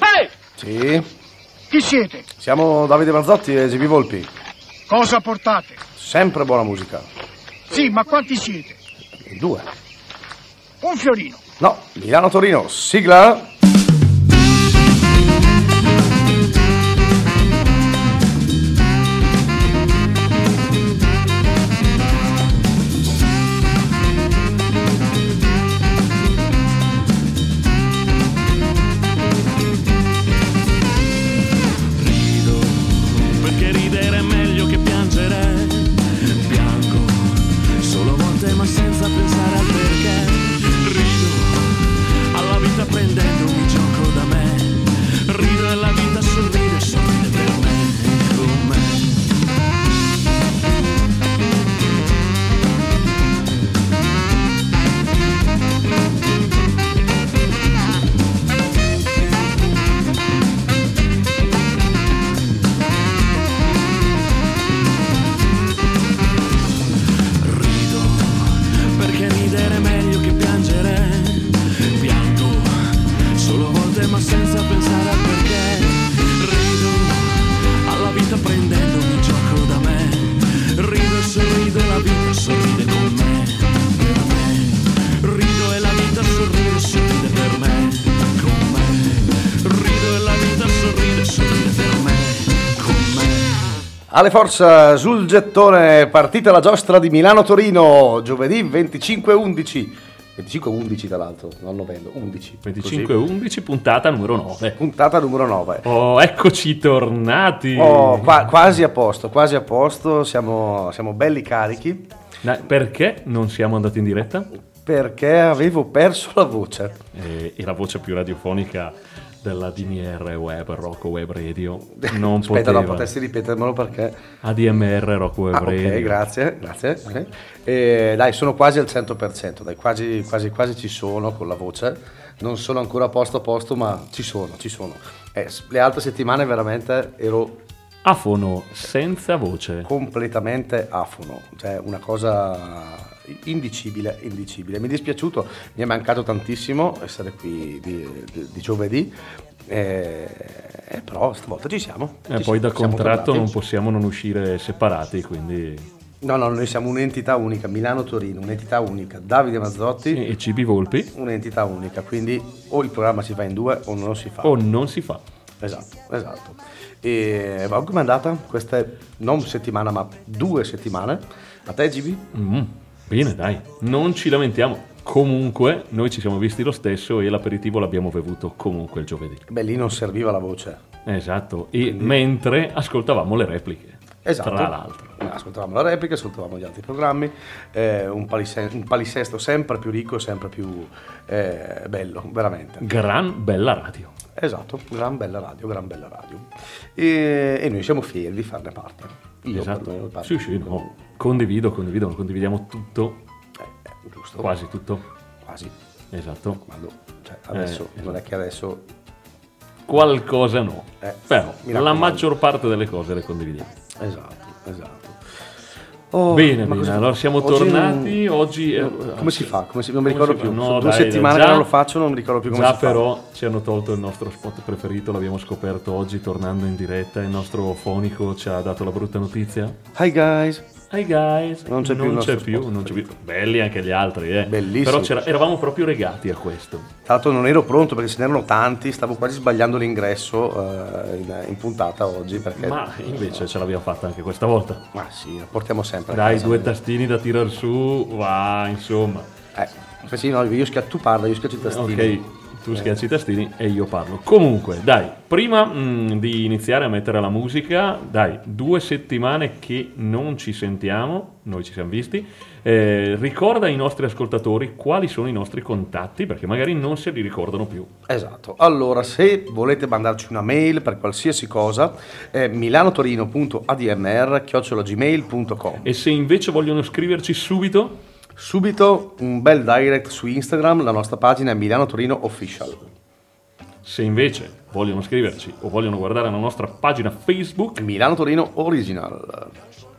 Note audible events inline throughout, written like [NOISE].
Ehi! Sì, Chi siete? siamo Davide Mazzotti e GB Volpi. Cosa portate? Sempre buona musica. Sì, ma quanti siete? Due. Un fiorino. No, Milano-Torino, sigla. Ale forza sul gettone, partita la giostra di Milano-Torino, giovedì 25-11. 25-11 tra l'altro, non novembre, 11. 25-11, puntata numero 9. Così. Puntata numero 9. Oh, eccoci tornati. Oh, qua- quasi a posto, quasi a posto, siamo, siamo belli carichi Dai, perché non siamo andati in diretta? perché avevo perso la voce. E, e la voce più radiofonica della DMR Web, Rocco Web Radio, [LAUGHS] non Aspetta, poteva. no, potessi ripetermelo perché... ADMR Rocco Web Ah, Radio. ok, grazie, grazie. ok. Eh, dai, sono quasi al 100%, dai, quasi, quasi, quasi ci sono con la voce. Non sono ancora a posto a posto, ma ci sono, ci sono. Eh, le altre settimane veramente ero Afono senza voce. completamente afono, cioè una cosa indicibile, indicibile. Mi è dispiaciuto, mi è mancato tantissimo essere qui di, di- di giovedì, eh, eh, però stavolta ci siamo. E ci poi da siamo, contratto non possiamo non uscire separati, quindi... No, no, noi siamo un'entità unica, Milano-Torino, un'entità unica, Davide Mazzotti, E Cibi Volpi un'entità unica, quindi o il programma si fa in due o non si fa. o non si fa. Esatto, esatto. E come è andata? Queste non settimana, ma due settimane. A te, Gibi? Mm, bene, dai, non ci lamentiamo. Comunque, noi ci siamo visti lo stesso e l'aperitivo l'abbiamo bevuto comunque il giovedì. Beh, lì non serviva la voce. Esatto, e mentre ascoltavamo le repliche. Esatto. Tra l'altro. Ascoltavamo la replica, ascoltavamo gli altri programmi, eh, un, palise- un palinsesto sempre più ricco e sempre più eh, bello, veramente. Gran bella radio. Esatto, gran bella radio, gran bella radio. E, e noi siamo fieri di farne parte. Io esatto. parlo. Sì, sì, no. Condivido, condivido, condividiamo tutto, Eh, eh, giusto. quasi tutto. Quasi. Esatto. Quando, cioè, adesso, Eh, non è che adesso... Qualcosa no. Eh, Però la maggior parte delle cose le condividiamo. Esatto, esatto. Oh, bene, ma bene, allora siamo oggi tornati. non- Oggi eh, Come si fa? Come si- non mi ricordo più. No, due dai, settimane già- che non lo faccio, non mi ricordo più come Già si fa. però ci hanno tolto il nostro spot preferito, l'abbiamo scoperto oggi tornando in diretta. Il nostro fonico ci ha dato la brutta notizia. Hi guys. Hi guys, Non c'è più il nostro più, non c'è più. Belli anche gli altri, eh. Bellissimi. Però c'era- eravamo proprio regati a questo. Tra l'altro non ero pronto perché ce n'erano tanti, stavo quasi sbagliando l'ingresso eh, in, in puntata oggi perché... Ma invece ce l'abbiamo fatta anche questa volta. Ma sì, lo portiamo sempre Dai, casa. due tastini da tirar su, va, insomma. Eh, sì, no, io schiaccio, tu parla, io schiaccio i tastini. Ok, tu schiacci i tastini e io parlo. Comunque, dai, prima mm, di iniziare a mettere la musica, dai, due settimane che non ci sentiamo, noi ci siamo visti. eh, ricorda ai nostri ascoltatori quali sono i nostri contatti, perché magari non se li ricordano più. Esatto, allora se volete mandarci una mail per qualsiasi cosa è milanotorino.admr.gmail.com E se invece vogliono scriverci subito, Subito un bel direct su Instagram, la nostra pagina è Milano Torino Official. se invece vogliono scriverci o vogliono guardare la nostra pagina Facebook, Milano Torino Original.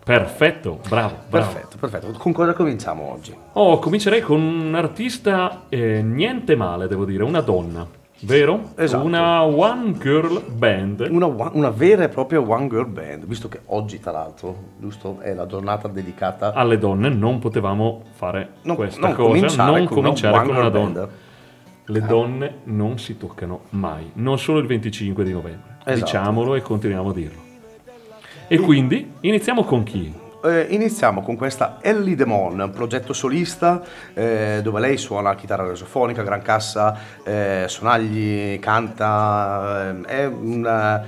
Perfetto, bravo, bravo. Perfetto, perfetto. Con cosa cominciamo oggi? Oh, comincerei con un artista eh, niente male, devo dire, una donna, vero? Esatto. Una one girl band. Una, una vera e propria one girl band, visto che oggi, tra l'altro, giusto, è la giornata dedicata Alle donne non potevamo fare non, questa non cosa, cominciare non con cominciare una con una donna. band. Le donne non si toccano mai, non solo il 25 di novembre. Esatto. Diciamolo e continuiamo a dirlo. E quindi iniziamo con chi? Eh, iniziamo con questa Ellie Demon, un progetto solista eh, dove lei suona chitarra resofonica, gran cassa, eh, sonagli, canta, eh, è una,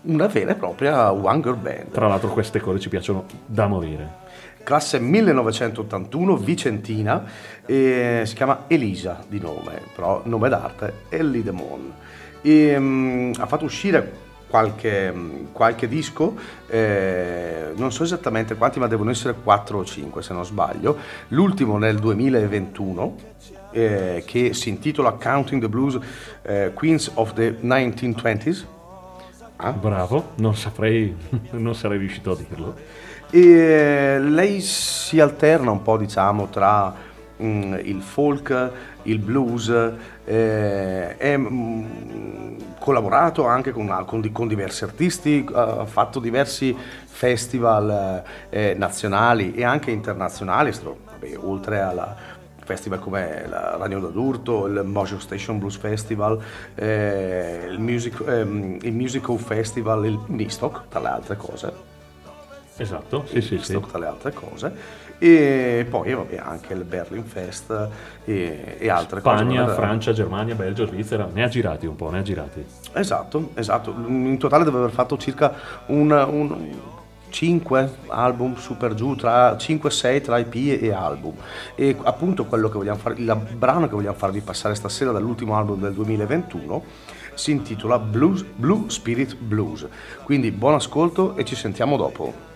una vera e propria one girl band. Tra l'altro queste cose ci piacciono da morire. Classe 1981, Vicentina, e si chiama Elisa di nome, però nome d'arte Ellie Demon. E, mm, ha fatto uscire qualche, qualche disco, eh, non so esattamente quanti, ma devono essere 4 o 5 se non sbaglio. L'ultimo nel 2021, eh, che si intitola Counting the Blues eh, Queens of the 1920s. Ah. Bravo, non saprei, [LAUGHS] non sarei riuscito a dirlo. E lei si alterna un po', diciamo, tra mm, il folk, il blues, eh, è mm, collaborato anche con, con con diversi artisti, ha fatto diversi festival eh, nazionali e anche internazionali, vabbè, oltre alla festival come la Ragno d'Adurto, il Mojo Station Blues Festival, eh, il, music, ehm, il Musical Festival, il Nistock, tra le altre cose Esatto, sì, sì, sì. tra le altre cose e poi vabbè, anche il Berlin Fest e, e altre Spagna, cose Francia, Germania, Belgio, Svizzera, ne ha girati un po', ne ha girati. esatto, esatto. In totale deve aver fatto circa un, un 5 album super giù tra 5-6 tra IP e album. E appunto quello che vogliamo fare il brano che vogliamo farvi passare stasera dall'ultimo album del 2021 si intitola Blues, Blue Spirit Blues. Quindi buon ascolto e ci sentiamo dopo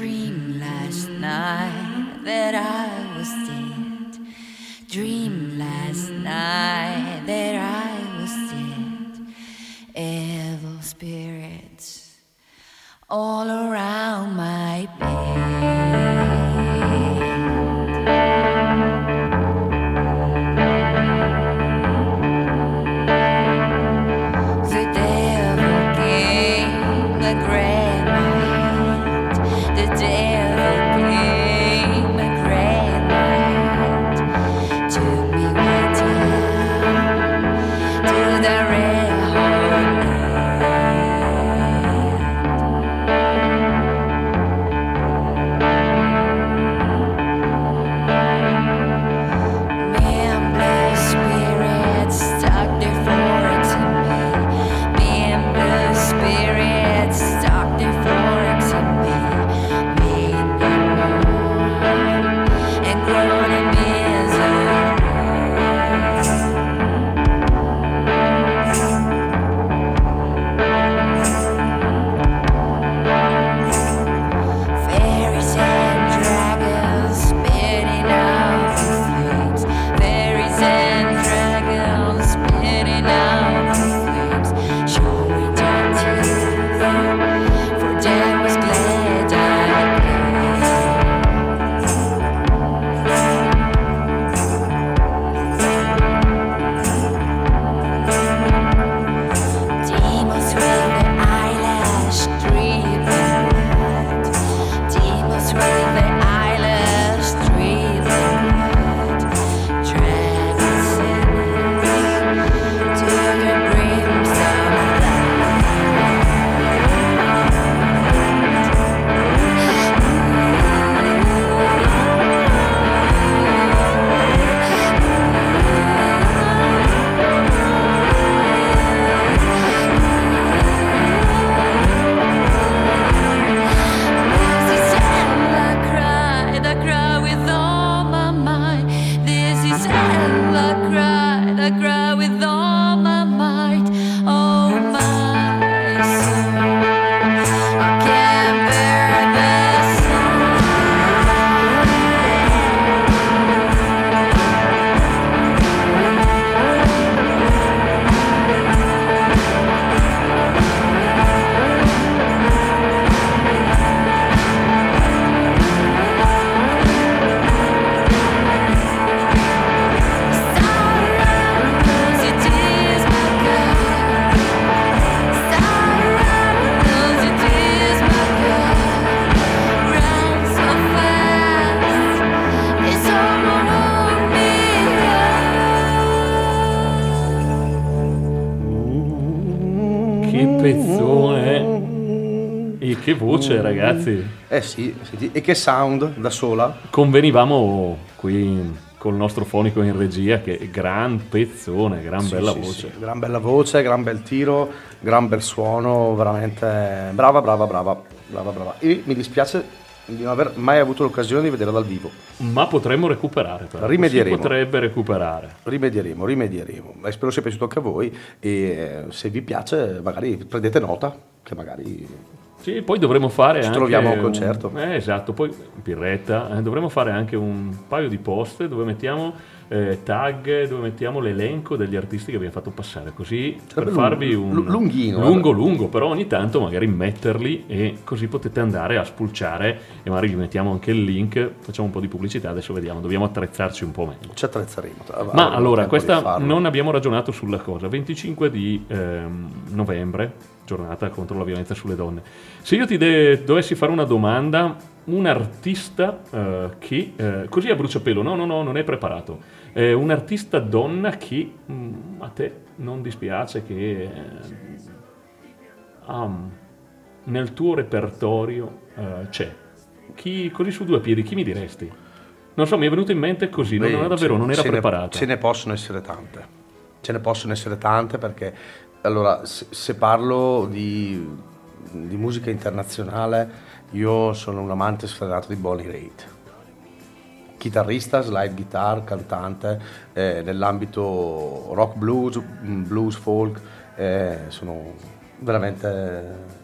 Dream. Eh sì, senti, e che sound da sola. Convenivamo qui col nostro fonico in regia che gran pezzone, gran Sì, bella sì, voce. sì. Gran bella voce, gran bel tiro, gran bel suono, veramente brava, brava, brava, brava, brava. E mi dispiace di non aver mai avuto l'occasione di vederla dal vivo. Ma potremmo recuperare, però. Rimedieremo. Si potrebbe recuperare. Rimedieremo, rimedieremo. E spero sia piaciuto anche a voi e eh, se vi piace magari prendete nota che magari Sì, poi dovremmo fare Ci anche troviamo a un concerto. eh, esatto, poi Pirretta, eh, dovremmo fare anche un paio di post dove mettiamo eh, tag, dove mettiamo l'elenco degli artisti che abbiamo fatto passare, così per Sarebbe farvi un lu- lunghino, lungo eh. lungo, però ogni tanto magari metterli e così potete andare a spulciare e magari vi mettiamo anche il link, facciamo un po' di pubblicità, adesso vediamo, dobbiamo attrezzarci un po' meglio. ci attrezzeremo. Avremo Ma allora, questa non abbiamo ragionato sulla cosa. 25 di ehm, novembre, giornata contro la violenza sulle donne. Se io ti de- dovessi fare una domanda, un artista eh, che, eh, così a bruciapelo, no, no, no, non è preparato. Eh, un artista donna che mm, a te non dispiace, che mm, nel tuo repertorio eh, c'è. Chi, così su due piedi, chi mi diresti? Non so, mi è venuto in mente così, non, Beh, non davvero, non era ce ne- preparato. ce ne possono essere tante. Ce ne possono essere tante perché, allora, se, se parlo di, di musica internazionale, io sono un amante sfrenato di Bonnie Raitt. Chitarrista, slide guitar, cantante, eh, nell'ambito rock blues, mm, blues folk, eh, sono veramente...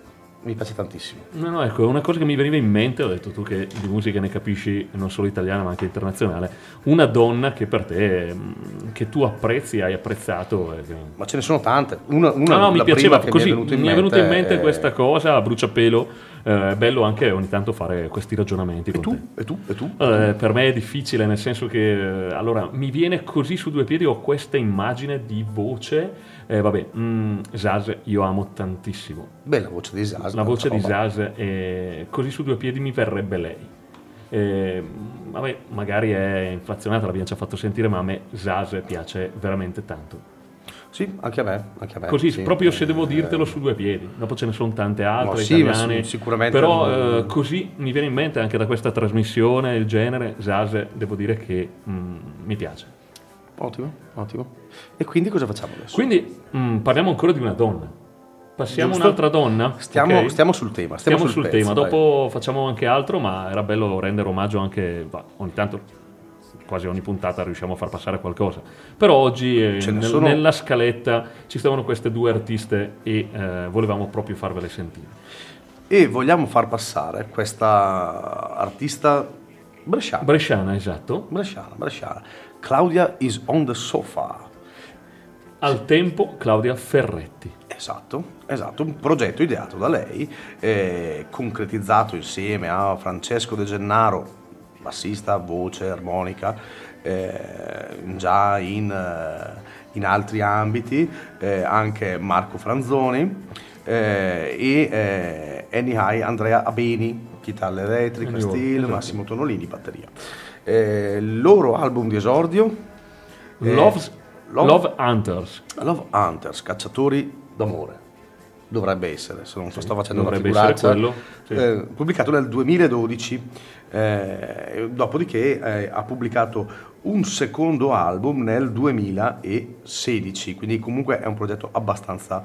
mi piace tantissimo. No, no, ecco, una cosa che mi veniva in mente, ho detto tu che di musica ne capisci non solo italiana ma anche internazionale, una donna che per te, mh, che tu apprezzi, hai apprezzato. e che- Ma ce ne sono tante. Una, una No, no, mi piaceva così, mi è venuta in venuta in mente è- questa cosa a bruciapelo, eh, è bello anche ogni tanto fare questi ragionamenti E con tu? te. E tu? E tu? Eh, per me è difficile nel senso che eh, allora mi viene così su due piedi ho questa immagine di voce eh, vabbè mm, Zaz io amo tantissimo Beh, la voce di Zaz. la voce di. Zaz eh, così su due piedi mi verrebbe lei Eh, vabbè magari è inflazionata l'abbiamo già fatto sentire ma a me Zaz piace veramente tanto Sì, anche a me. Anche a me Così, sì. proprio se devo Eh, dirtelo su due piedi. Dopo ce ne sono tante altre No, sì, italiane. sì, sicuramente Però non- eh, così mi viene in mente anche da questa trasmissione il genere Zaz, devo dire che mm, mi piace. Ottimo, ottimo. E quindi cosa facciamo adesso? Quindi mm, parliamo ancora di una donna. Passiamo Giusto. un'altra donna. Stiamo, ok? stiamo sul tema. Stiamo, Stiamo, sul pezzo, tema. vai. Dopo facciamo anche altro, ma era bello rendere omaggio anche va, ogni tanto. Quasi ogni puntata riusciamo a far passare qualcosa. Però oggi eh, nel- sono- nella scaletta ci stavano queste due artiste e eh, volevamo proprio farvele sentire. E vogliamo far passare questa artista bresciana. Bresciana, esatto. bresciana, bresciana. Claudia is on the sofa. Al tempo Claudia Ferretti. Esatto, esatto, un progetto ideato da lei, eh, concretizzato insieme a Francesco De Gennaro, bassista, voce, armonica, eh, già in, eh, in altri ambiti, eh, anche Marco Franzoni eh, e eh, Anyhigh Andrea Abeni, chitarra elettrica, steel, esatto. Massimo Tonolini, batteria. Eh, il loro album di esordio, eh, Love's- Love- Love Hunters. Love Hunters, cacciatori d'amore. Dovrebbe essere, se non sto facendo una figuraccia. quello, sì. Eh, pubblicato nel 2012, eh, dopodiché eh, ha pubblicato un secondo album nel 2016, quindi comunque è un progetto abbastanza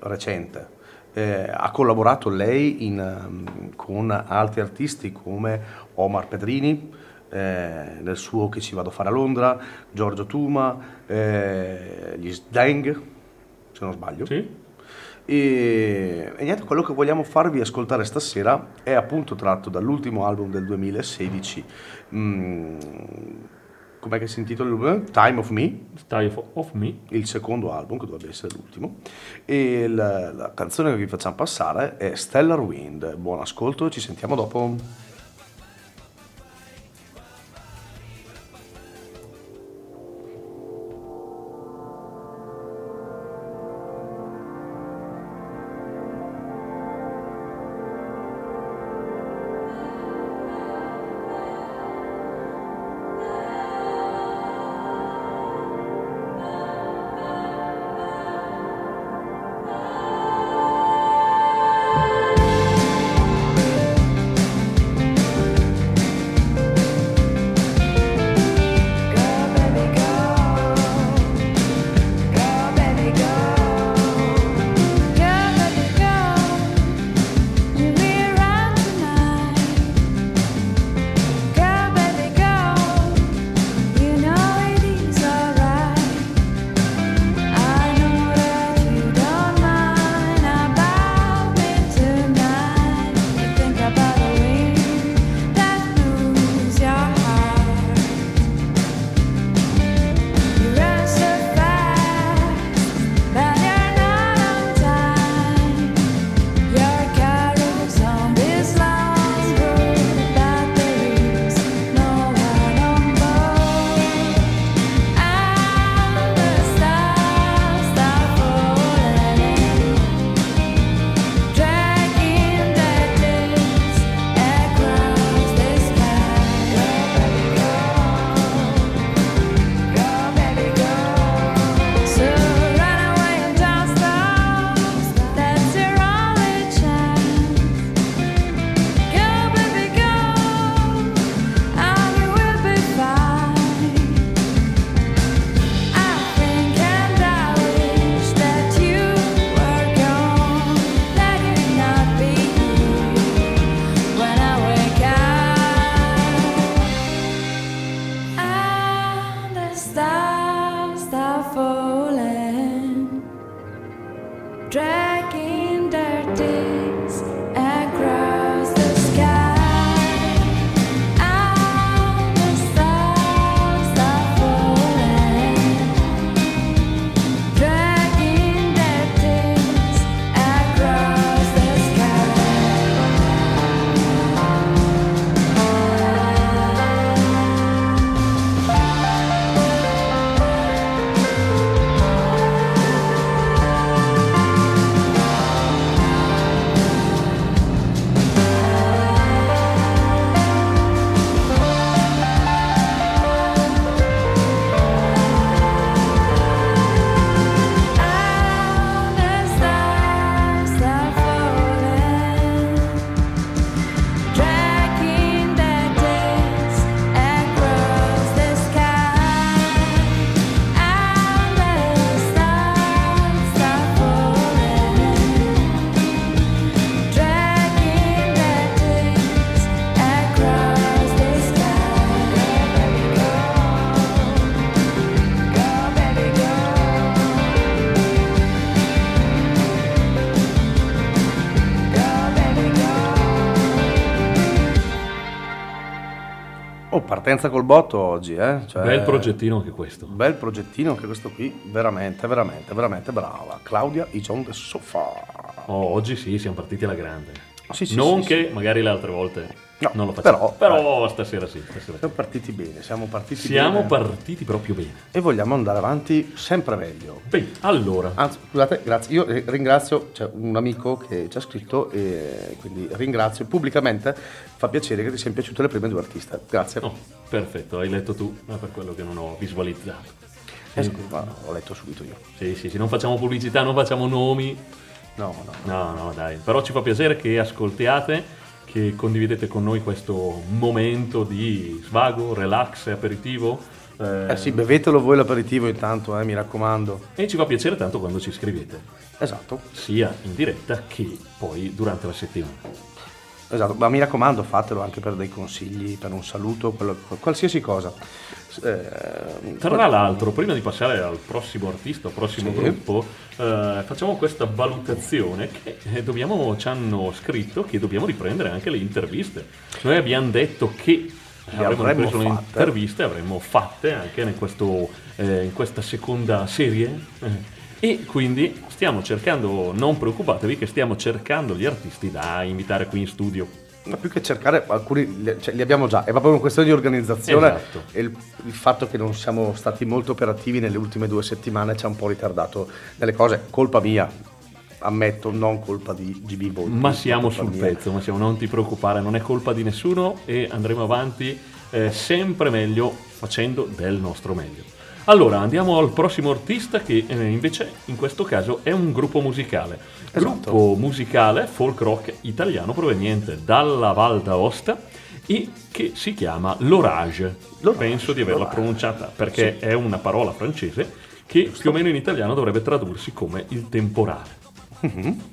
recente. Eh, ha collaborato lei in, ehm, con altri artisti come Omar Pedrini, eh, nel suo Che ci vado a fare a Londra, Giorgio Tuma, eh, gli Sdeng, se non sbaglio. Sì? E, e niente, quello che vogliamo farvi ascoltare stasera è appunto tratto dall'ultimo album del 2016. Mm, com'è che si intitola? l'album? Time of Me, Style of Me. il secondo album, che dovrebbe essere l'ultimo. E la, la canzone che vi facciamo passare è Stellar Wind. Buon ascolto, ci sentiamo dopo. Partenza col botto oggi, eh? Cioè, Bel progettino anche questo. Bel progettino anche questo qui, veramente, veramente, veramente brava. Claudia Ijon de Sofa. Oh, oggi sì, siamo partiti alla grande. Sì, sì, non sì, che magari le altre volte No, non lo facciamo. però- Però, stasera sì. Stasera sì. Siamo partiti bene, siamo partiti Siamo bene. partiti proprio bene. e vogliamo andare avanti sempre meglio. Bene, allora, Anzi, scusate, grazie. Io eh, ringrazio c'è un amico che ci ha scritto e quindi ringrazio pubblicamente. Fa piacere che ti siano piaciute le prime due artiste. Grazie. oh, perfetto, hai letto tu, ma per quello che non ho visualizzato. Eh, scusa, ma ho letto subito io. Sì, sì, sì, non facciamo pubblicità, non facciamo nomi. No, no. No, no, dai. Però ci fa piacere che ascoltiate, che condividete con noi questo momento di svago, relax e aperitivo. eh, Eh sì, bevetelo voi l'aperitivo intanto, eh, mi raccomando. E ci fa piacere tanto quando ci scrivete, Esatto, sia in diretta che poi durante la settimana. esatto. Ma mi raccomando, fatelo anche per dei consigli, per un saluto, quello- qualsiasi cosa. Eh, Tra l'altro, prima di passare al prossimo artista, al prossimo Sì. gruppo, eh, facciamo questa valutazione che eh, dobbiamo, ci hanno scritto che dobbiamo riprendere anche le interviste. Noi abbiamo detto che avremmo avremmo ripreso le interviste, avremmo fatte anche in, questo, eh, in questa seconda serie. eh, e quindi stiamo cercando, non preoccupatevi, che stiamo cercando gli artisti da invitare qui in studio. Ma più che cercare, alcuni li, cioè, li abbiamo già, è proprio una questione di organizzazione Esatto. e il, il fatto che non siamo stati molto operativi nelle ultime due settimane ci ha un po' ritardato nelle cose, colpa mia, ammetto, non colpa di GB Volpi. Ma siamo sul mia. pezzo, ma siamo, non ti preoccupare, non è colpa di nessuno e andremo avanti eh, sempre meglio facendo del nostro meglio. Allora, andiamo al prossimo artista che eh, invece in questo caso è un gruppo musicale. Esatto. Gruppo musicale folk rock italiano proveniente dalla Val d'Aosta e che si chiama L'Orage. L'Orage, Penso di averla l'Orage. pronunciata perché è una parola francese che più o meno in italiano dovrebbe tradursi come il temporale.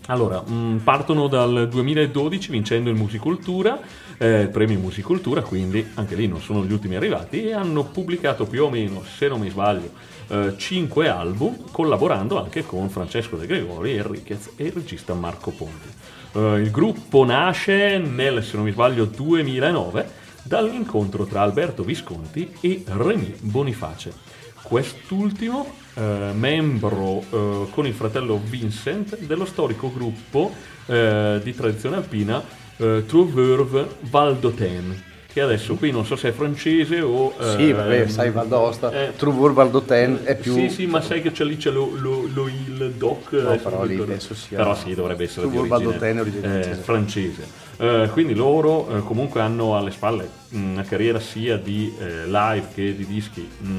Allora, mh, partono dal 2012 vincendo il Musicultura, eh, premio Musicultura, quindi anche lì non sono gli ultimi arrivati, e hanno pubblicato più o meno, se non mi sbaglio, 5 album, collaborando anche con Francesco De Gregori, Enriquez e il regista Marco Ponti. Eh, il gruppo nasce nel, se non mi sbaglio, 2009 dall'incontro tra Alberto Visconti e René Boniface. Quest'ultimo, eh, membro eh, con il fratello Vincent dello storico gruppo eh, di tradizione alpina eh, Trouverve Val d'Autun, che adesso qui non so se è francese o... Sì, eh, vabbè, sai, Val d'Aosta, eh, Trouvour Val d'Autun è più... Sì, sì, ma sai che c'è lì c'è lo, lo- lo il doc. adesso però non lì penso sia- Però sì, dovrebbe essere di Trouvour origine, eh, francese. Eh, quindi loro eh, comunque hanno alle spalle mh, una carriera sia di eh, live che di dischi mh,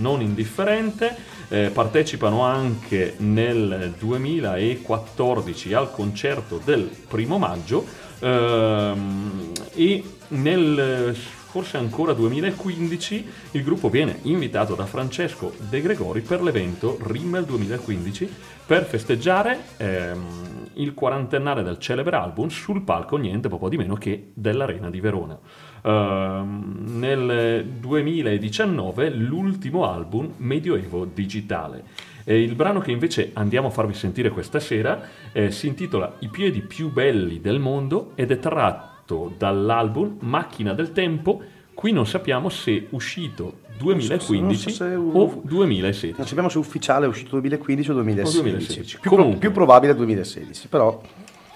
non indifferente. Eh, partecipano anche nel 2014 al concerto del primo maggio ehm, e nel forse ancora 2015 il gruppo viene invitato da Francesco De Gregori per l'evento Rimmel 2015 per festeggiare ehm, il quarantennale del celebre album sul palco niente poco di meno che dell'Arena di Verona. Ehm, nel 2019 l'ultimo album Medioevo Digitale. E il brano che invece andiamo a farvi sentire questa sera eh, si intitola I piedi più belli del mondo ed è tratto dall'album Macchina del Tempo. Qui non sappiamo se uscito 2015 Non so se- o 2016. Non sappiamo se ufficiale è uscito 2015 o 2016. O 2016. Più, pro- Comunque. più probabile 2016, però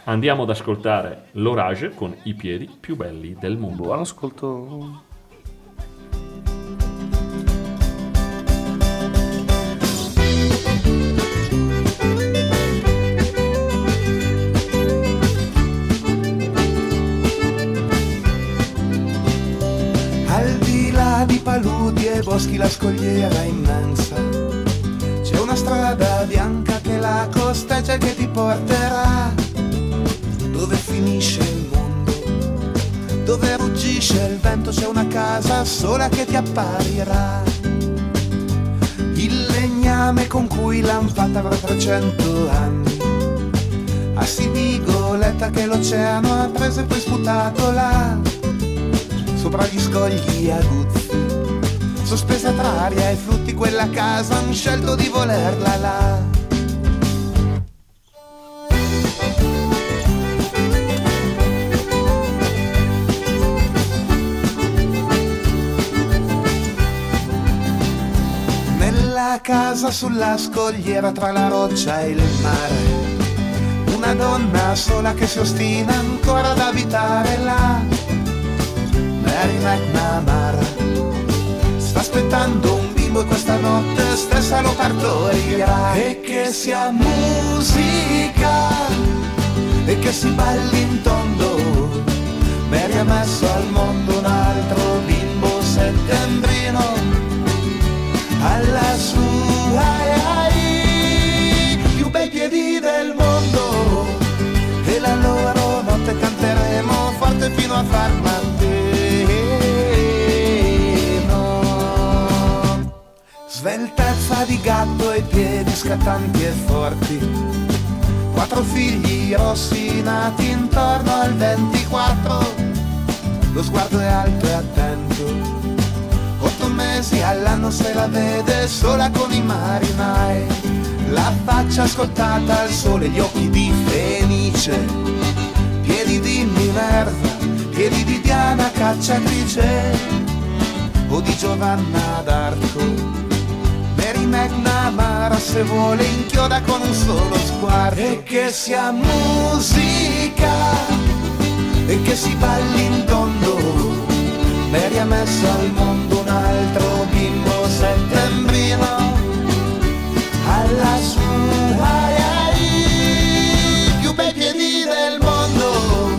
Andiamo ad ascoltare l'Orage con i piedi più belli del mondo. buon ascolto. Al di là di paludi e boschi la scogliera immensa C'è una strada bianca che la costeggia e che ti porterà Dove finisce il mondo Dove ruggisce il vento c'è una casa sola che ti apparirà Il legname con cui l'han fatta avrà 300 anni Assi di goletta che l'oceano ha preso e poi sputato là sopra gli scogli aguzzi. Sospesa tra aria e frutti, quella casa han scelto di volerla là. Casa sulla scogliera tra la roccia e il mare. Una donna sola che si ostina ancora ad abitare là. Mary McNamara sta aspettando un bimbo e questa notte stessa lo partorirà. E che sia musica e che si balli in tondo. Mary ha messo al mondo un altro bimbo settembrino alla sua ai, più bei piedi del mondo. E la loro notte canteremo forte fino a far mattino sveltezza di gatto e piedi scattanti e forti. Quattro figli rossi nati intorno al 24 lo sguardo è alto e attento mesi all'anno se la vede sola con i marinai La faccia scottata al sole, gli occhi di Fenice. Piedi di Minerva, piedi di Diana cacciatrice. O di Giovanna d'Arco. Mary McNamara se vuole inchioda con un solo sguardo. E che sia musica e che si balli in tondo. Mary ha messo al mondo alla sua ai, più bei piedi del mondo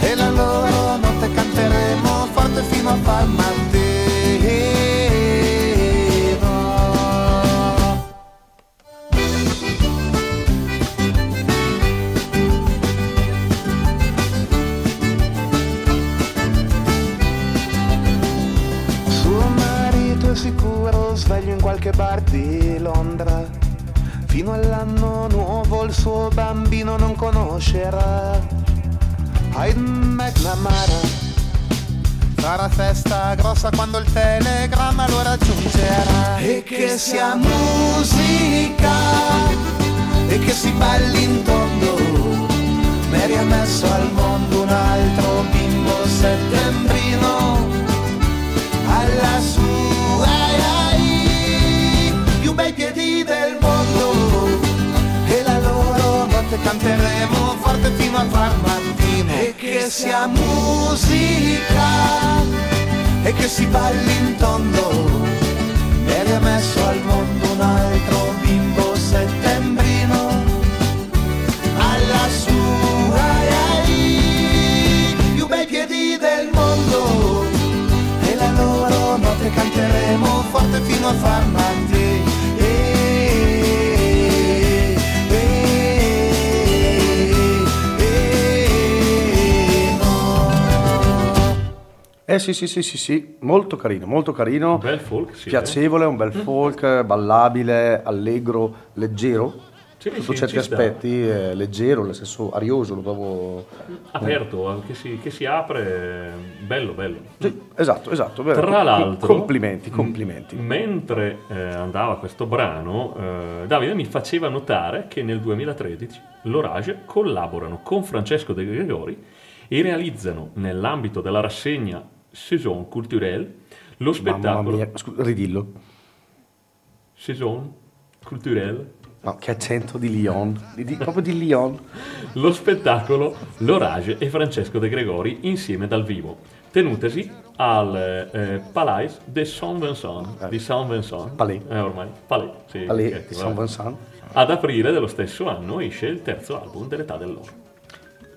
e la loro notte canteremo forte fino a far mattino Suo marito è sicuro sveglio in qualche bar di Londra. Fino all'anno nuovo il suo bambino non conoscerà. Hyde McNamara farà festa grossa quando il telegramma lo raggiungerà. E che sia musica e che si balli in tondo. Mary ha messo al mondo un altro bimbo settembrino alla sua canteremo forte fino a far mattino. E che sia musica e che si balli in tondo. E ha messo al mondo un altro bimbo settembrino. Alla sua ai, più bei piedi del mondo. E la loro notte canteremo forte fino a far mattino. Eh sì, sì, sì, sì, sì, molto carino, molto carino. Un bel folk, sì. Piacevole, un bel folk, ballabile, allegro, leggero. Sì, Sotto sì, certi aspetti, eh, leggero, nel senso arioso, lo trovo... Aperto, eh, che si, che si apre, bello, bello. Sì, esatto, esatto. vero. Tra l'altro, Complimenti, complimenti. m- mentre eh, andava questo brano, eh, Davide mi faceva notare che nel 2013 l'Orage collaborano con Francesco De Gregori e realizzano nell'ambito della rassegna Saison Culturelle lo Mamma spettacolo mia, scusa, ridillo. Saison Culturelle No, che accento di Lyon, di- di- proprio di Lyon. [LAUGHS] lo spettacolo L'Orage e Francesco De Gregori insieme dal vivo, tenutesi al eh, Palais de Saint-Vincent, di Saint-Vincent, Palais. eh, ormai, Palais, sì, Allez, ok, Saint vabbè. Vincent. Ad aprile dello stesso anno esce il terzo album dell'età dell'oro.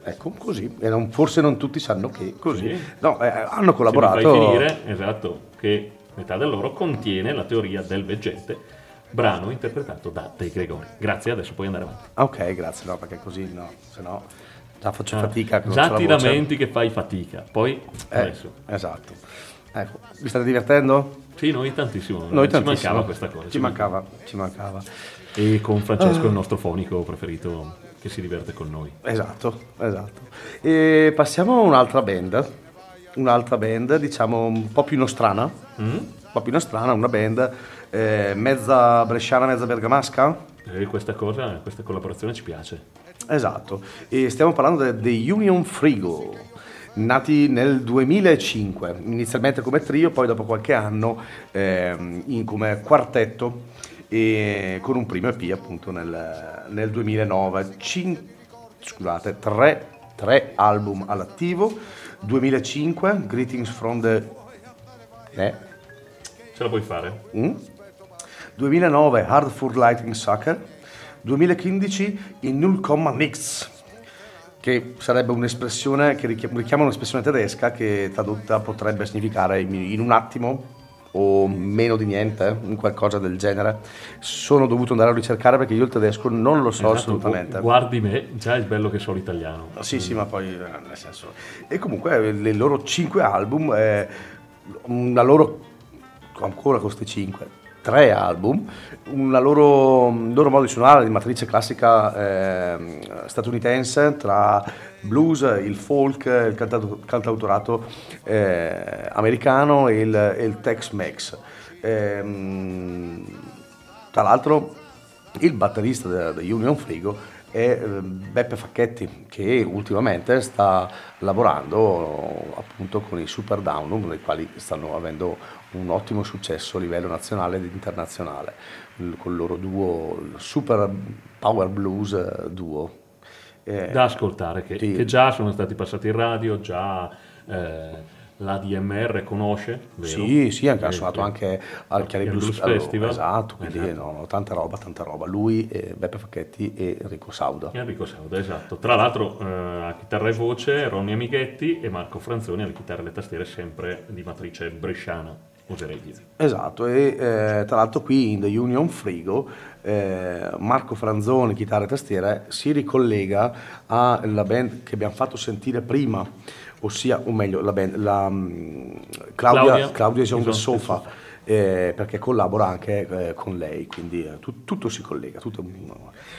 Ecco, così. E non- forse non tutti sanno che così. Sì. No, eh, hanno collaborato. fai finire, esatto, che l'età dell'oro contiene la teoria del veggente, brano interpretato da De Gregori. Grazie, adesso puoi andare avanti. Ah, ok, grazie, no, perché così no, se no già faccio Ah, fatica. Già ti lamenti che fai fatica, poi Eh, adesso. esatto. Ecco, vi state divertendo? Sì, noi tantissimo. Noi ci tantissimo. mancava questa cosa. Ci mancava, ci mancava. E con Francesco, Ah. il nostro fonico preferito, che si diverte con noi. Esatto, esatto. E passiamo a un'altra band, un'altra band, diciamo un po' più nostrana, Mm? un po' più nostrana, una band eh, mezza bresciana, mezza bergamasca. E questa cosa, questa collaborazione ci piace. Esatto, e stiamo parlando de- dei Union Frigo, nati nel 2005, inizialmente come trio, poi dopo qualche anno ehm, in- come quartetto. E con un primo EP appunto nel, nel 2009. Cin- scusate, tre, tre album all'attivo. 2005, Greetings from the... Eh? Ce la puoi fare? Mm? 2009 Hard for Lightning Sucker, 2015 in Null Comma Nix, che sarebbe un'espressione che richiama, richiama un'espressione tedesca che tradotta potrebbe significare in un attimo o meno di niente, in qualcosa del genere. Sono dovuto andare a ricercare perché io il tedesco non lo so Esatto, assolutamente. gu- Guardi me, già è bello che so l'italiano. Sì, sì, ma poi eh, nel senso. E comunque eh, le loro cinque album, eh, una loro ancora questi cinque, tre album, una loro, un loro modo di suonare di matrice classica eh, statunitense tra blues, il folk, il cantato- cantautorato eh, americano e il, il Tex-Mex. Ehm, tra l'altro il batterista di Union Frigo è eh, Beppe Facchetti che ultimamente sta lavorando appunto con i Super Down, i quali stanno avendo un ottimo successo a livello nazionale ed internazionale, con il loro duo, il Super Power Blues eh, duo. Eh, Da ascoltare, che, sì. che già sono stati passati in radio, già eh, l'ADMR conosce, vero? Sì, sì, anche ha Eh, suonato anche al Chiari Blues, Blues allora, Festival. Esatto, quindi Esatto. no, no, tanta roba, tanta roba. Lui, eh, Beppe Facchetti e Enrico Sauda. Enrico Sauda, esatto. Tra l'altro eh, a chitarra e voce Ronny Amighetti e Marco Franzoni alle chitarre e le tastiere sempre di matrice bresciana, oserei dire. Esatto, e eh, tra l'altro qui in The Union Frigo eh, Marco Franzoni, chitarra e tastiere, si ricollega alla band che abbiamo fatto sentire prima, ossia, o meglio, la band, la, mm, Claudia, Claudia the sofa, eh, perché collabora anche eh, con lei, quindi eh, tu- tutto si collega, tutto,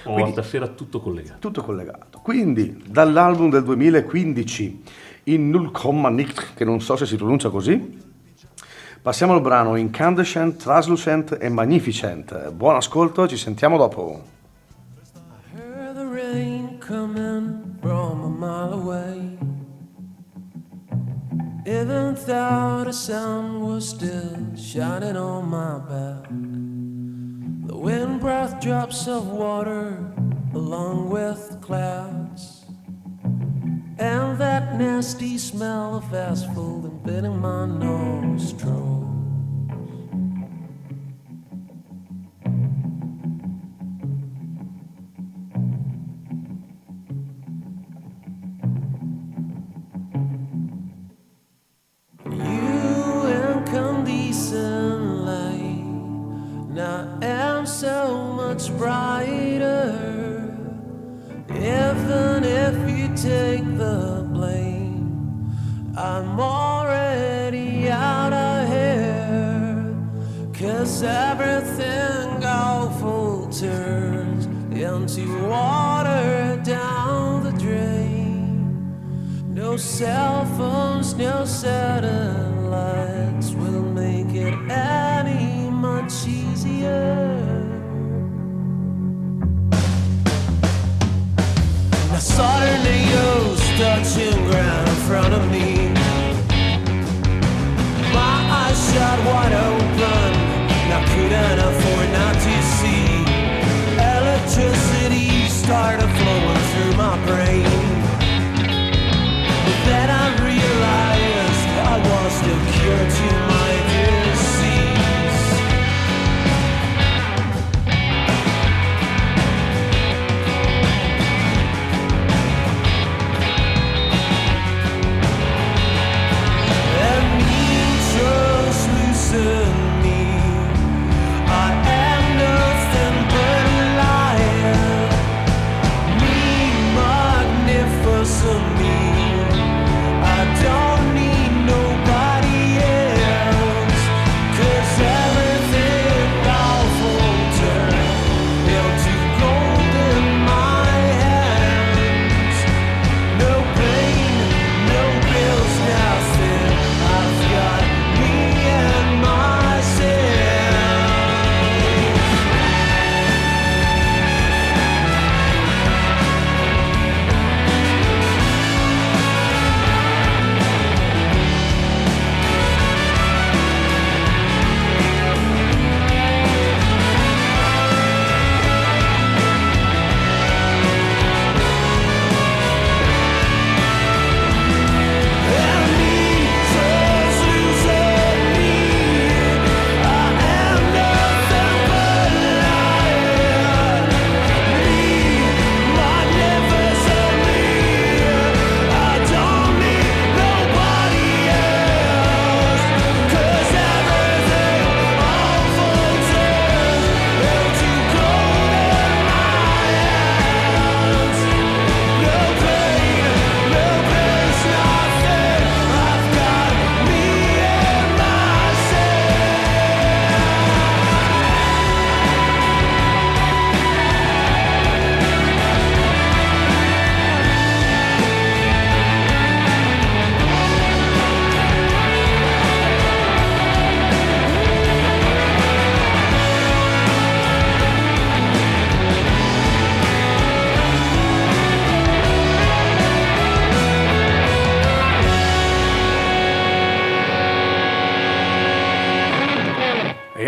Oh, quindi- stasera tutto collegato. tutto collegato. Quindi, dall'album del 2015, in Null Comma Nicht, che non so se si pronuncia così, passiamo al brano Incandescent, Translucent e Magnificent. Buon ascolto, ci sentiamo dopo. Heard the rain coming from a mile away. Even though the sun was still shining on my back, the wind brought drops of water along with clouds, and that nasty smell of asphalt invading my nostrils.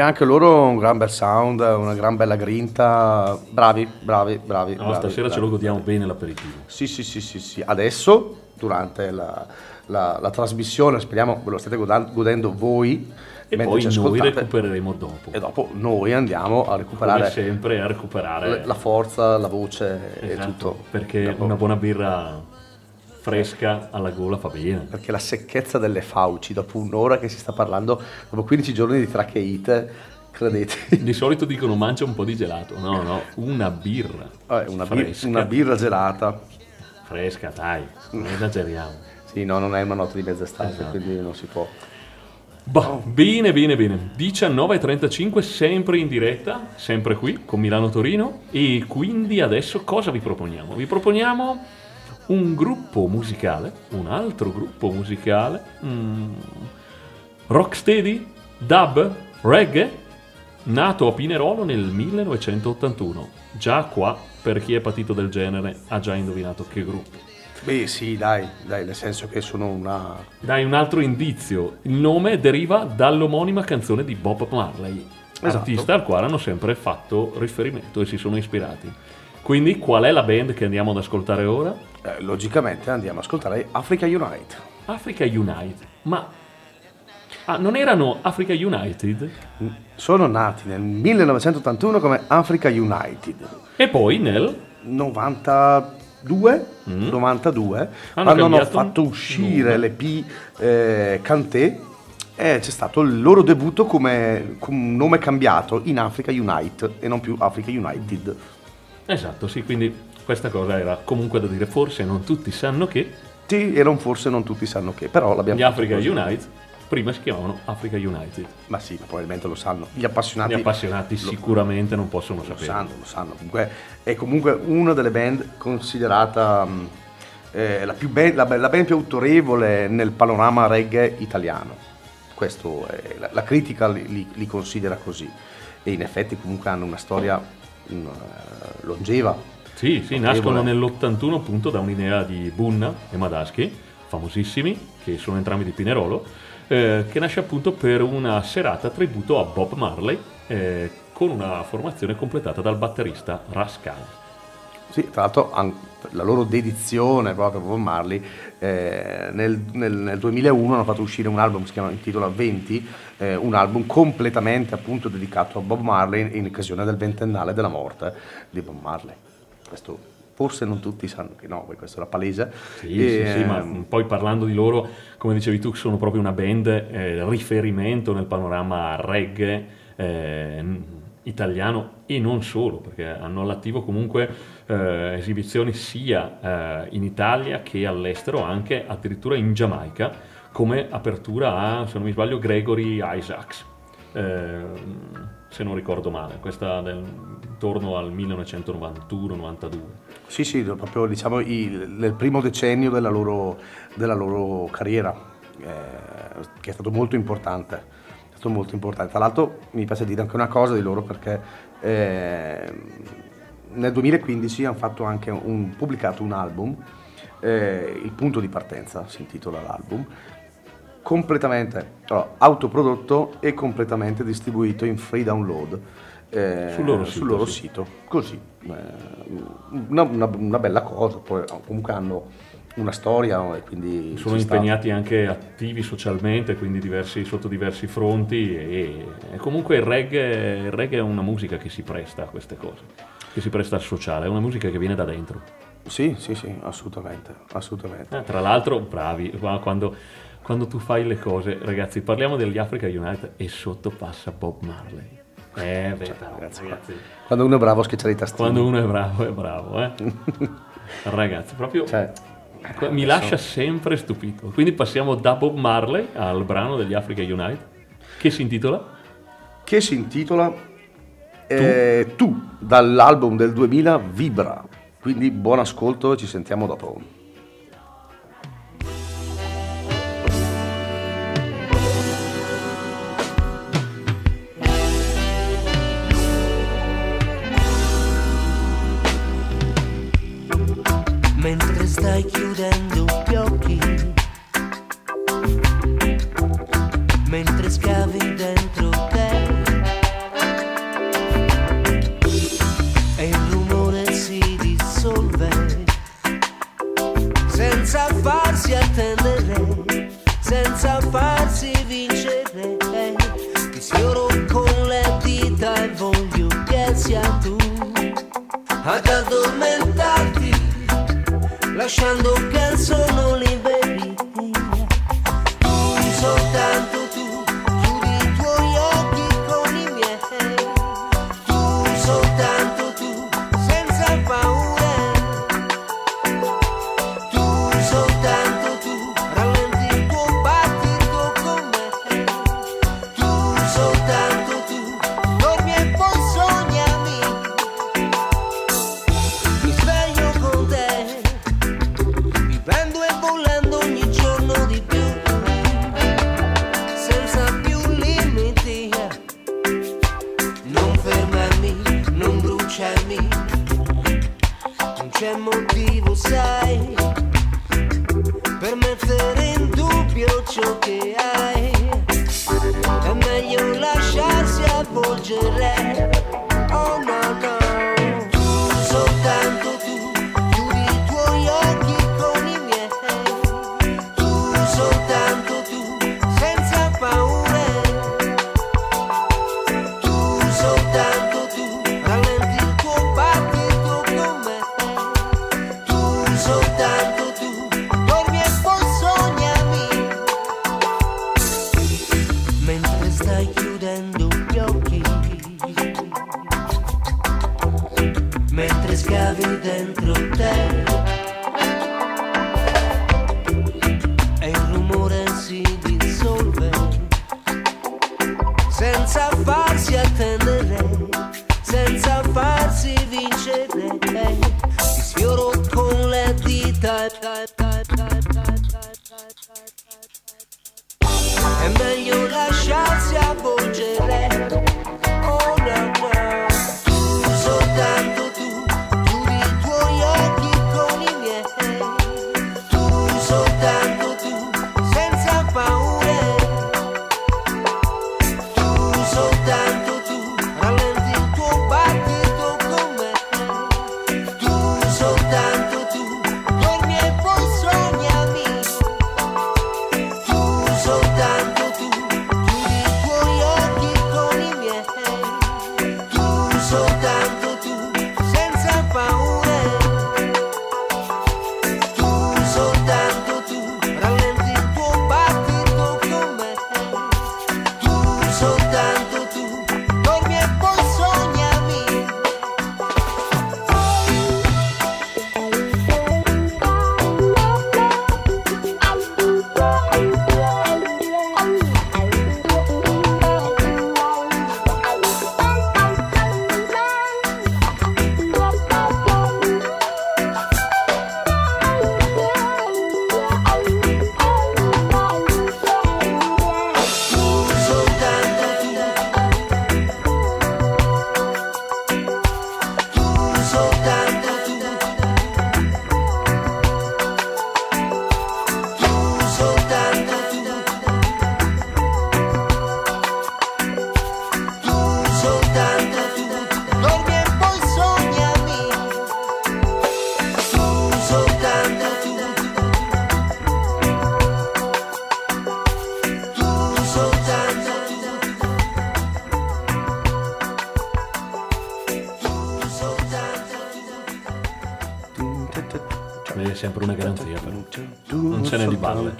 Anche loro un gran bel sound, una gran bella grinta. Bravi, bravi, bravi. No, bravi, stasera ce bravi. lo godiamo bene l'aperitivo. Sì, sì, sì, sì, sì. Adesso, durante la, la- la trasmissione, speriamo ve lo state godendo voi. E poi noi ascoltate. recupereremo dopo. E dopo noi andiamo a Come recuperare sempre a recuperare la- forza, la voce e Esatto, tutto. Perché Dopo- una buona birra fresca alla gola fa bene. perché la secchezza delle fauci dopo un'ora che si sta parlando, dopo 15 giorni di tracheite, credete, Di solito dicono mangia un po' di gelato. No, no, una birra. Vabbè, una, bir- una birra gelata. Fresca, dai, non esageriamo. Sì, no, non è una notte di mezz'estate, Esatto. quindi non si può. Boh, bene, bene, bene. 19.35, sempre in diretta, sempre qui con Milano Torino. E quindi adesso cosa vi proponiamo? Vi proponiamo un gruppo musicale, un altro gruppo musicale, mm, rocksteady, dub, reggae, nato a Pinerolo nel 1981. Già qua, per chi è patito del genere, ha già indovinato che gruppo. Beh, sì, dai, dai, nel senso che sono una. Dai un altro indizio, il nome deriva dall'omonima canzone di Bob Marley, Esatto. artista al quale hanno sempre fatto riferimento e si sono ispirati. Quindi qual è la band che andiamo ad ascoltare ora? eh, logicamente andiamo ad ascoltare Africa Unite. Africa United. Ma ah, non erano Africa United? Sono nati nel 1981 come Africa United. E poi nel 92, 92 Hanno quando hanno fatto uscire l'EP eh, Canté e c'è stato il loro debutto come, un nome cambiato in Africa Unite e non più Africa United. Esatto, sì, quindi questa cosa era comunque da dire, forse non tutti sanno che Sì, e non forse non tutti sanno che, però l'abbiamo gli Africa così. United prima si chiamavano Africa United. Ma sì, ma probabilmente lo sanno. Gli appassionati, Gli appassionati lo- sicuramente non possono lo sapere. sanno, lo sanno. Comunque, è comunque una delle band considerata mh, eh, la, più ben- la, la band più autorevole nel panorama reggae italiano. Questo è- la, la critica li, li- li considera così. E in effetti comunque hanno una storia longeva. Sì, sì, nascono nell'81 appunto da un'idea di Bunna e Madaschi, famosissimi, che sono entrambi di Pinerolo, eh, che nasce appunto per una serata tributo a Bob Marley, eh, con una formazione completata dal batterista Rascal. Sì, tra l'altro an- la loro dedizione proprio a Bob Marley, eh, nel, nel- nel 2001 hanno fatto uscire un album che si chiama, intitola 20, eh, un album completamente appunto dedicato a Bob Marley in occasione del ventennale della morte di Bob Marley. Questo forse non tutti sanno che no, poi questo era palese. Sì, E, sì, sì, ma ehm, poi parlando di loro, come dicevi tu, sono proprio una band eh, riferimento nel panorama reggae eh, italiano e non solo, perché hanno all'attivo comunque eh, esibizioni sia eh, in Italia che all'estero, anche addirittura in Giamaica, come apertura a, se non mi sbaglio, Gregory Isaacs. eh, se non ricordo male, questa del, intorno al 1991-92. Sì, sì, proprio diciamo il- nel primo decennio della loro, della loro carriera, eh, che è stato molto importante. È stato molto importante. Tra l'altro mi piace dire anche una cosa di loro perché eh, nel 2015 hanno fatto anche un, pubblicato un album, eh, Il punto di partenza si intitola l'album, completamente allora, autoprodotto e completamente distribuito in free download eh, Sul loro sito, loro sì. sito. Così, eh, una, una- una bella cosa. Poi comunque hanno una storia e quindi sono ci sta. impegnati anche attivi socialmente, quindi diversi- sotto diversi fronti e, e comunque il reggae, il reggae è una musica che si presta a queste cose, che si presta al sociale, è una musica che viene da dentro. Sì, sì, sì, assolutamente, assolutamente. Eh, tra l'altro, bravi, qua- quando, quando tu fai le cose, ragazzi, parliamo degli Africa United e sotto passa Bob Marley. Eh, beh, però, ragazzi, ragazzi, Quando uno è bravo a schiacciare i tastini. quando uno è bravo, è bravo, eh. [LAUGHS] Ragazzi, proprio Cioè, mi lascia sempre stupito. Quindi passiamo da Bob Marley al brano degli Africa United, che si intitola che si intitola eh, tu. dall'album del 2000 Vibra. Quindi buon ascolto, ci sentiamo dopo. stai chiudendo gli occhi. Mentre scavi dentro te. E il rumore si dissolve. Senza farsi attendere. Senza farsi vincere. Ti sfioro con le dita e voglio che sia tu. Ad addormentarti lasciando il sonno liberi. Tu, soltanto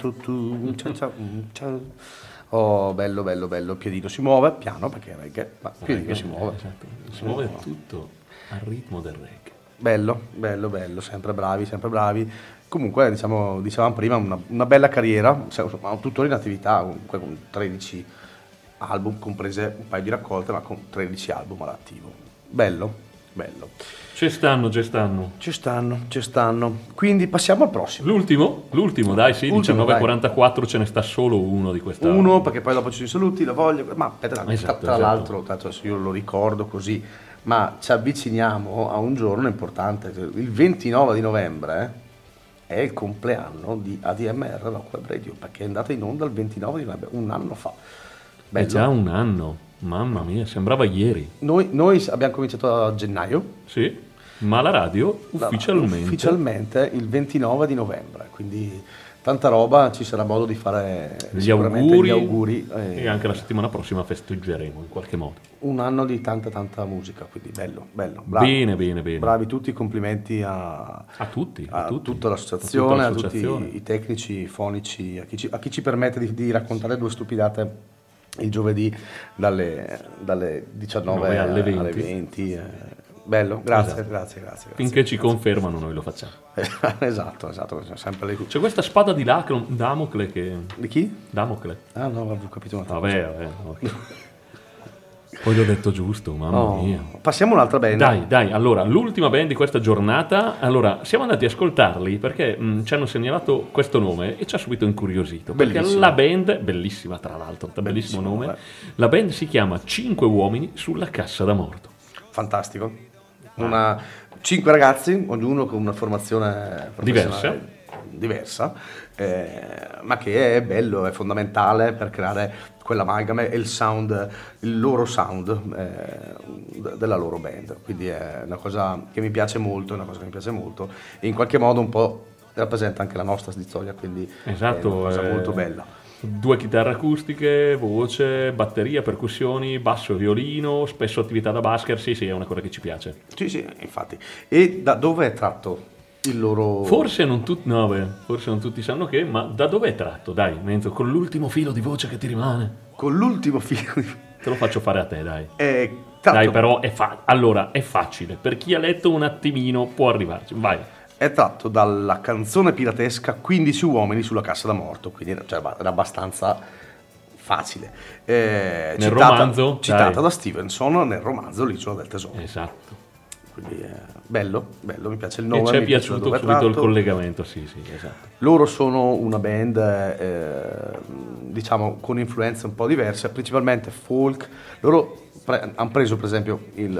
n'è di balle. Oh, bello, bello, bello. Piedino si muove, piano perché reggae, ma Piedino si muove. Esatto. Si muove tutto al ritmo del reggae. Bello, bello, bello, sempre bravi, sempre bravi. Comunque, diciamo, dicevamo prima, una, una bella carriera, insomma, tuttora in attività, comunque con 13 album, comprese un paio di raccolte, ma con 13 album all'attivo. Bello, bello. Ci stanno, ci stanno. Ci stanno, ci stanno. Quindi passiamo al prossimo. L'ultimo? L'ultimo, dai, sì, Ultimo, 19.44 ce ne sta solo uno di questa. Uno, perché poi dopo ci sono i saluti, la voglio, ma tra, tra- Esatto, tra esatto. l'altro, io lo ricordo così, ma ci avviciniamo a un giorno importante, il 29 di novembre eh, è il compleanno di ADMR Rock Web Radio, perché è andata in onda il 29 di novembre, un anno fa. È Bello. già un anno, mamma mia, sembrava ieri. Noi, noi abbiamo cominciato a gennaio, Sì, ma la radio ufficialmente. ufficialmente il 29 di novembre, quindi tanta roba, ci sarà modo di fare Gli sicuramente auguri, gli auguri. eh, e anche la settimana prossima festeggeremo in qualche modo. un anno di tanta tanta musica, quindi bello, bello. Bravi, Bene, bene, bene. bravi tutti, complimenti a, A tutti, a a tutti. tutta l'associazione, A a, tutta tutti l'associazione. i tecnici fonici, a chi ci, a chi ci permette di, di raccontare due stupidate il giovedì dalle, dalle 19 Nove alle alle 20. 20. eh. bello, grazie, Esatto. grazie, grazie, grazie. Finché ci confermano noi lo facciamo. [LAUGHS] esatto, esatto, sempre le... C'è questa spada di Lacron, Damocle che... Di chi? Damocle. Ah no, avevo capito un'altra Vabbè, vabbè. ok. [LAUGHS] Poi l'ho detto giusto, mamma Oh, mia. Passiamo a un'altra band. Dai, dai, allora, l'ultima band di questa giornata, allora, siamo andati a ascoltarli perché mh, ci hanno segnalato questo nome e ci ha subito incuriosito. Perché Bellissimo. la band, bellissima tra l'altro, bellissimo, Bellissimo, nome, eh. la band si chiama Cinque uomini sulla cassa da morto. Fantastico. Una, cinque ragazzi, ognuno con una formazione professionale diversa, eh, ma che è bello, è fondamentale per creare quell'amalgama e il sound, il loro sound eh, de- della loro band. Quindi è una cosa che mi piace molto, è una cosa che mi piace molto e in qualche modo un po' rappresenta anche la nostra storia, quindi è Esatto. una cosa eh, molto bella. Due chitarre acustiche, voce, batteria, percussioni, basso, violino, spesso attività da basket, sì sì, è una cosa che ci piace. Sì, sì, infatti. E da dove è tratto il loro... Forse non, tutti, no, beh, forse non tutti sanno che, ma da dove è tratto? Dai, Menzo, con l'ultimo filo di voce che ti rimane. Con l'ultimo film... Te lo faccio fare a te, dai. È tratto, Dai, però è, fa- allora, è facile. Per chi ha letto un attimino può arrivarci. Vai. è tratto dalla canzone piratesca 15 uomini sulla cassa da morto, quindi cioè, era abbastanza facile. Eh, Nel romanzo, Citata dai. da Stevenson nel romanzo L'isola del tesoro. Esatto. Quindi eh, bello, bello, mi piace il E nome. ci è da piaciuto è subito il tratto. collegamento, sì, sì, esatto. Loro sono una band, eh, diciamo, con influenze un po' diverse, principalmente folk. Loro hanno preso, per esempio, il,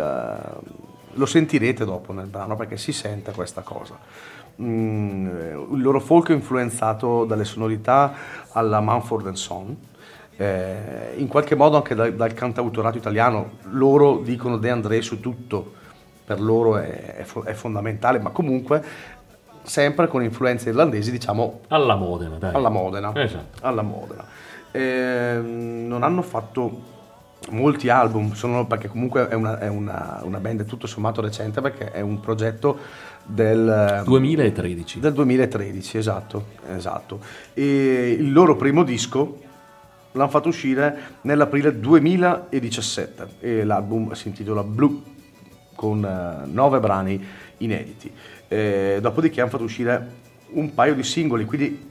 lo sentirete dopo nel brano perché si sente questa cosa. Mm, il loro folk è influenzato dalle sonorità alla Mumford Son. eh, in qualche modo anche dal, dal cantautorato italiano, loro dicono De André su tutto, per loro è, è è fondamentale, ma comunque sempre con influenze irlandesi, diciamo Alla Modena, dai. alla Modena. Esatto. Alla Modena. Ehm, non hanno fatto molti album, sono- perché comunque è, una, è una- una band tutto sommato recente, perché è un progetto del, 2013. del 2013, esatto, esatto. E il loro primo disco l'hanno fatto uscire nell'aprile 2017 e l'album si intitola Blue con eh, nove brani inediti. Eh, dopodiché hanno fatto uscire un paio di singoli, quindi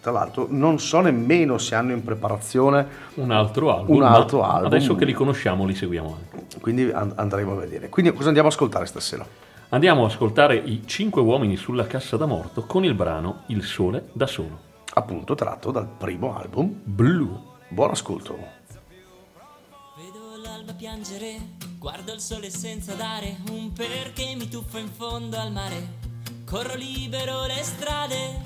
tra l'altro non so nemmeno se hanno in preparazione, Un altro album. Un altro album. Adesso che li conosciamo, li seguiamo anche. quindi an- andremo a vedere. Quindi cosa andiamo a ascoltare stasera? Andiamo a ascoltare i cinque uomini sulla cassa da morto con il brano Il sole da solo. Appunto tratto dal primo album. Blu. Buon ascolto. Vedo l'alba piangere, guardo il sole senza dare un perché mi tuffo in fondo al mare. Corro libero le strade,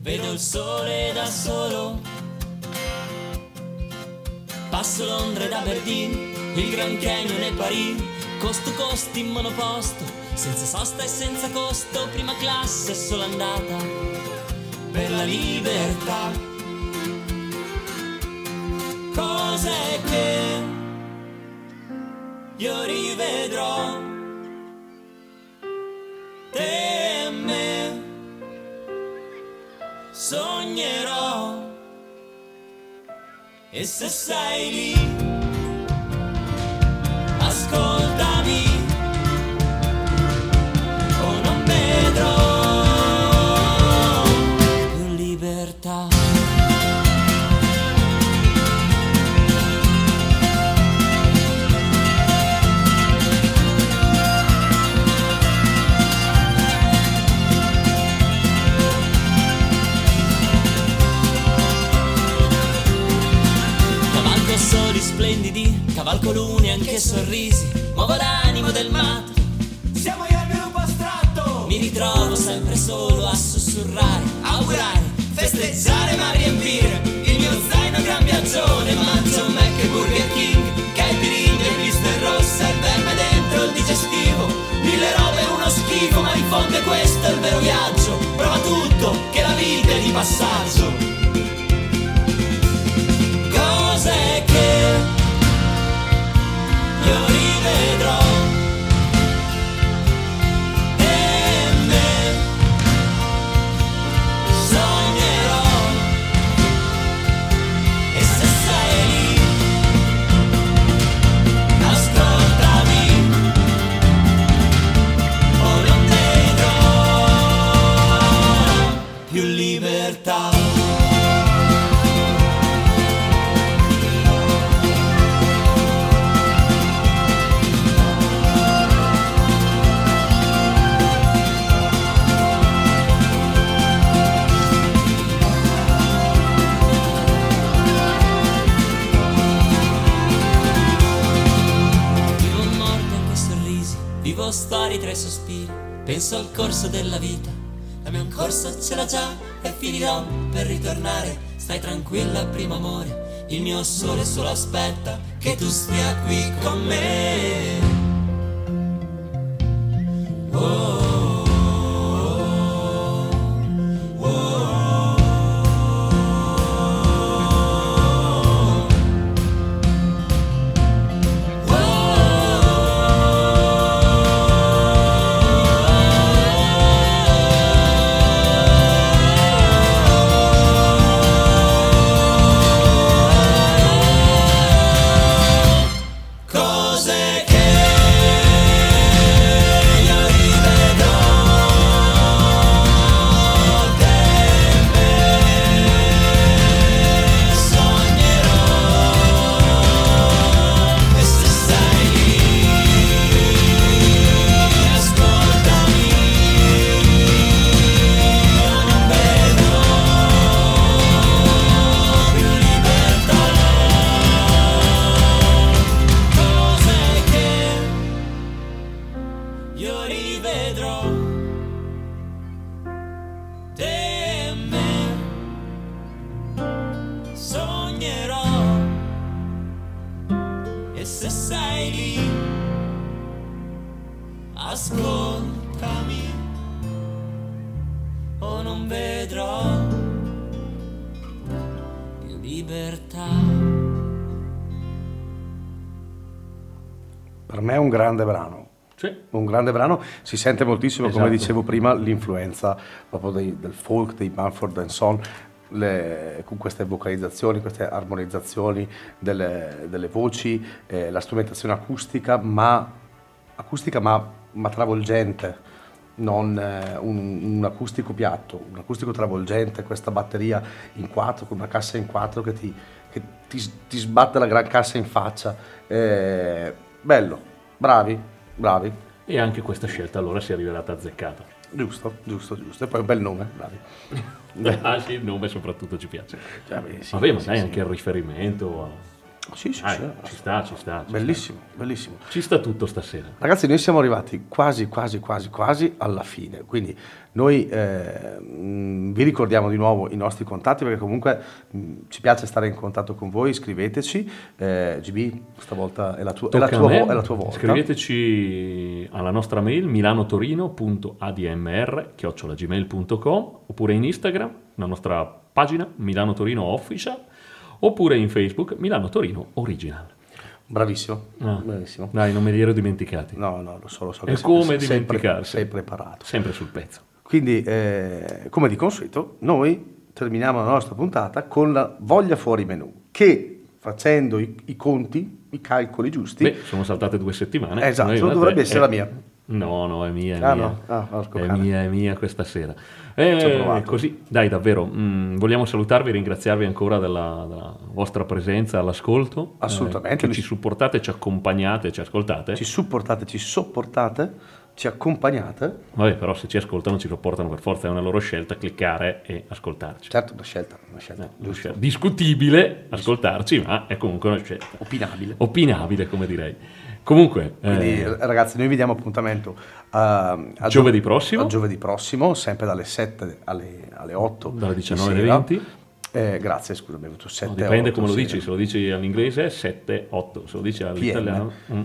vedo il sole da solo. Passo Londra ed Aberdeen, il Grand Canyon e Parigi, costo costi in monoposto, senza sosta e senza costo, prima classe solo andata per la libertà cose che io rivedrò te e me. Sognerò. E se sei lì splendidi, cavalco luni anche sorrisi, muovo l'animo del matto. Siamo io il gruppo astratto. Mi ritrovo sempre solo a sussurrare, augurare, festeggiare ma riempire il mio zaino gran viaggione. Mangio un Mac e Burger King, catering e blister rossa, il verme dentro il digestivo. Mille robe è uno schifo, ma in fondo è questo il vero viaggio. Prova tutto, che la vita due e finirò per ritornare. Stai tranquilla, primo amore. Il mio sole solo aspetta che tu stia qui con me. Cose grande brano. Sì. Un grande brano, si sente moltissimo, come Esatto. dicevo prima, l'influenza proprio dei- del folk, dei Manford Son, le- con queste vocalizzazioni, queste armonizzazioni delle, delle voci, eh, la strumentazione acustica, ma, acustica ma, ma travolgente, non eh, un, un acustico piatto, un acustico travolgente, questa batteria in quattro, con una cassa in quattro che ti, che ti, ti sbatte la gran cassa in faccia. Eh, bello, bravi, bravi. E anche questa scelta allora si è rivelata azzeccata. Giusto, giusto, giusto. E poi un bel nome, bravi. ah sì, [LAUGHS] il nome soprattutto ci piace. Cioè, beh, sì, Vabbè, ma sì, dai sì. anche il riferimento a... Sì, sì, Dai, sì. ci sta, ci sta. ci Bellissimo, bellissimo. sta. Ci sta tutto stasera. Ragazzi, noi siamo arrivati quasi, quasi, quasi, quasi alla fine. Quindi noi eh, mh, vi ricordiamo di nuovo i nostri contatti perché comunque mh, ci piace stare in contatto con voi. Scriveteci. Eh, GB, stavolta è la tua, è la tua, vo- è la tua volta. Scriveteci alla nostra mail milanotorino.admr.gmail.com oppure in Instagram, la nostra pagina Milano Torino Official oppure in Facebook Milano Torino Original. Bravissimo, Ah. bravissimo. Dai, non me li ero dimenticati. No, no, lo so, lo so. Sei- come pre- dimenticarsi. Sei preparato. Sempre sul pezzo. Quindi, eh, come di consueto, noi terminiamo la nostra puntata con la voglia fuori menù, che facendo i, i conti, i calcoli giusti, Beh, sono saltate due settimane. Esatto, Noi, dovrebbe eh, essere eh, la mia. No, no, è mia, è Ah, mia. no? Ah, è mia, è mia questa sera. Eh, così, dai, davvero, mm, vogliamo salutarvi e ringraziarvi ancora della, della vostra presenza all'ascolto. Assolutamente. Eh, ci supportate, ci accompagnate, ci ascoltate. ci supportate, ci sopportate, ci accompagnate. Vabbè, però se ci ascoltano, ci sopportano per forza, è una loro scelta cliccare e ascoltarci. Certo, una scelta, una scelta Eh, una scelta discutibile ascoltarci, ma è comunque una scelta. opinabile. Opinabile, come direi. Comunque, Quindi, eh, ragazzi, noi vi diamo appuntamento a, a Giovedì prossimo. a giovedì prossimo, sempre dalle 7 alle, alle 8. Dalle di 19 alle sera. 20. Eh, grazie, scusa, abbiamo detto 7 No, dipende 8 come lo sì. dici, se lo dici all'inglese 7, 8, se lo dici all'italiano mm,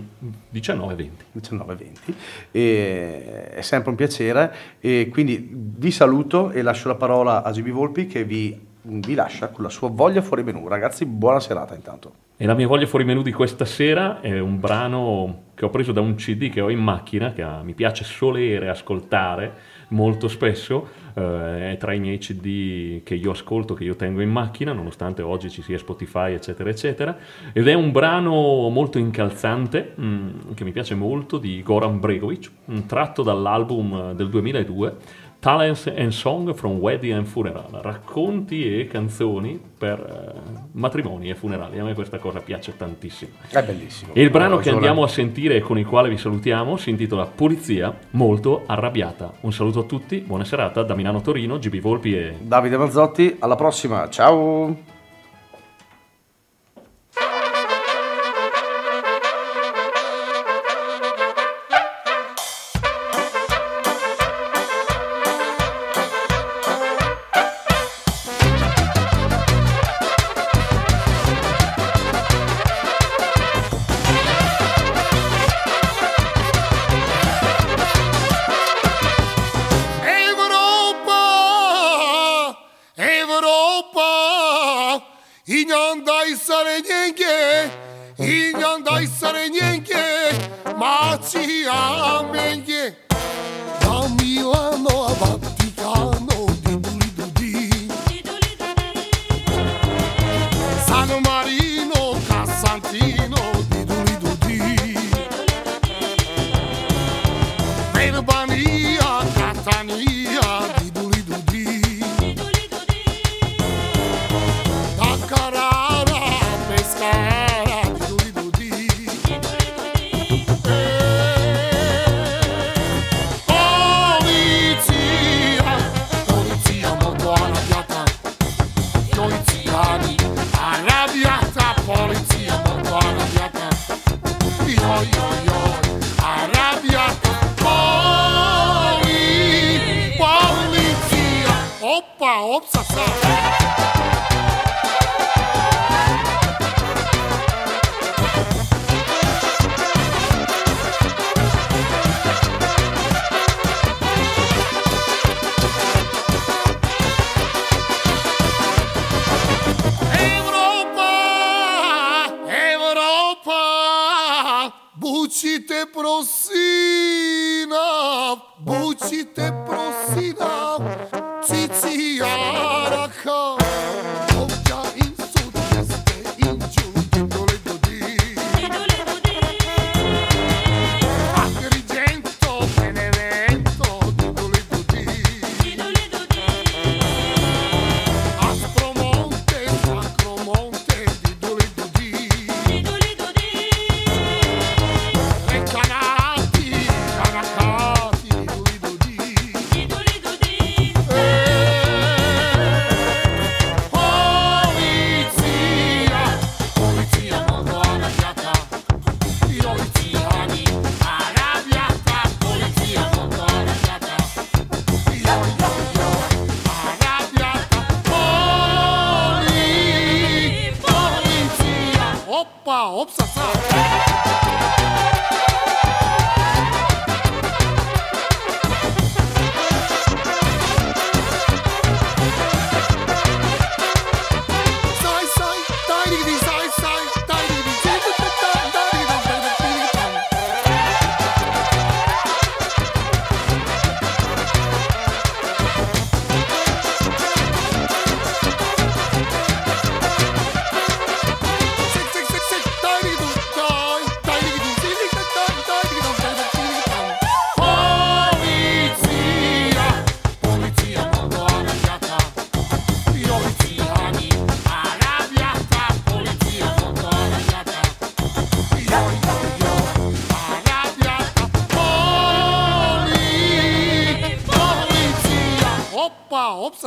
19, 20. 19.20 e è sempre un piacere. E quindi vi saluto e lascio la parola a GB Volpi che vi, vi lascia con la sua voglia fuori menù. Ragazzi buona serata intanto. E la mia voglia fuori menù di questa sera è un brano che ho preso da un CD che ho in macchina, che mi piace solere ascoltare molto spesso, eh, è tra i miei CD che io ascolto, che io tengo in macchina, nonostante oggi ci sia Spotify, eccetera, eccetera, ed è un brano molto incalzante, mm, che mi piace molto, di Goran Bregovic, tratto dall'album del 2002, Talents and Song from Wedding and Funeral, racconti e canzoni per eh, matrimoni e funerali. A me questa cosa piace tantissimo. è bellissimo E il brano Ha che andiamo a sentire e con il quale vi salutiamo si intitola Polizia molto arrabbiata. Un saluto a tutti, buona serata da Milano Torino, GB Volpi e Davide Mazzotti alla prossima ciao prosina, bučite prosina, cici jaraka.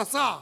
pasa?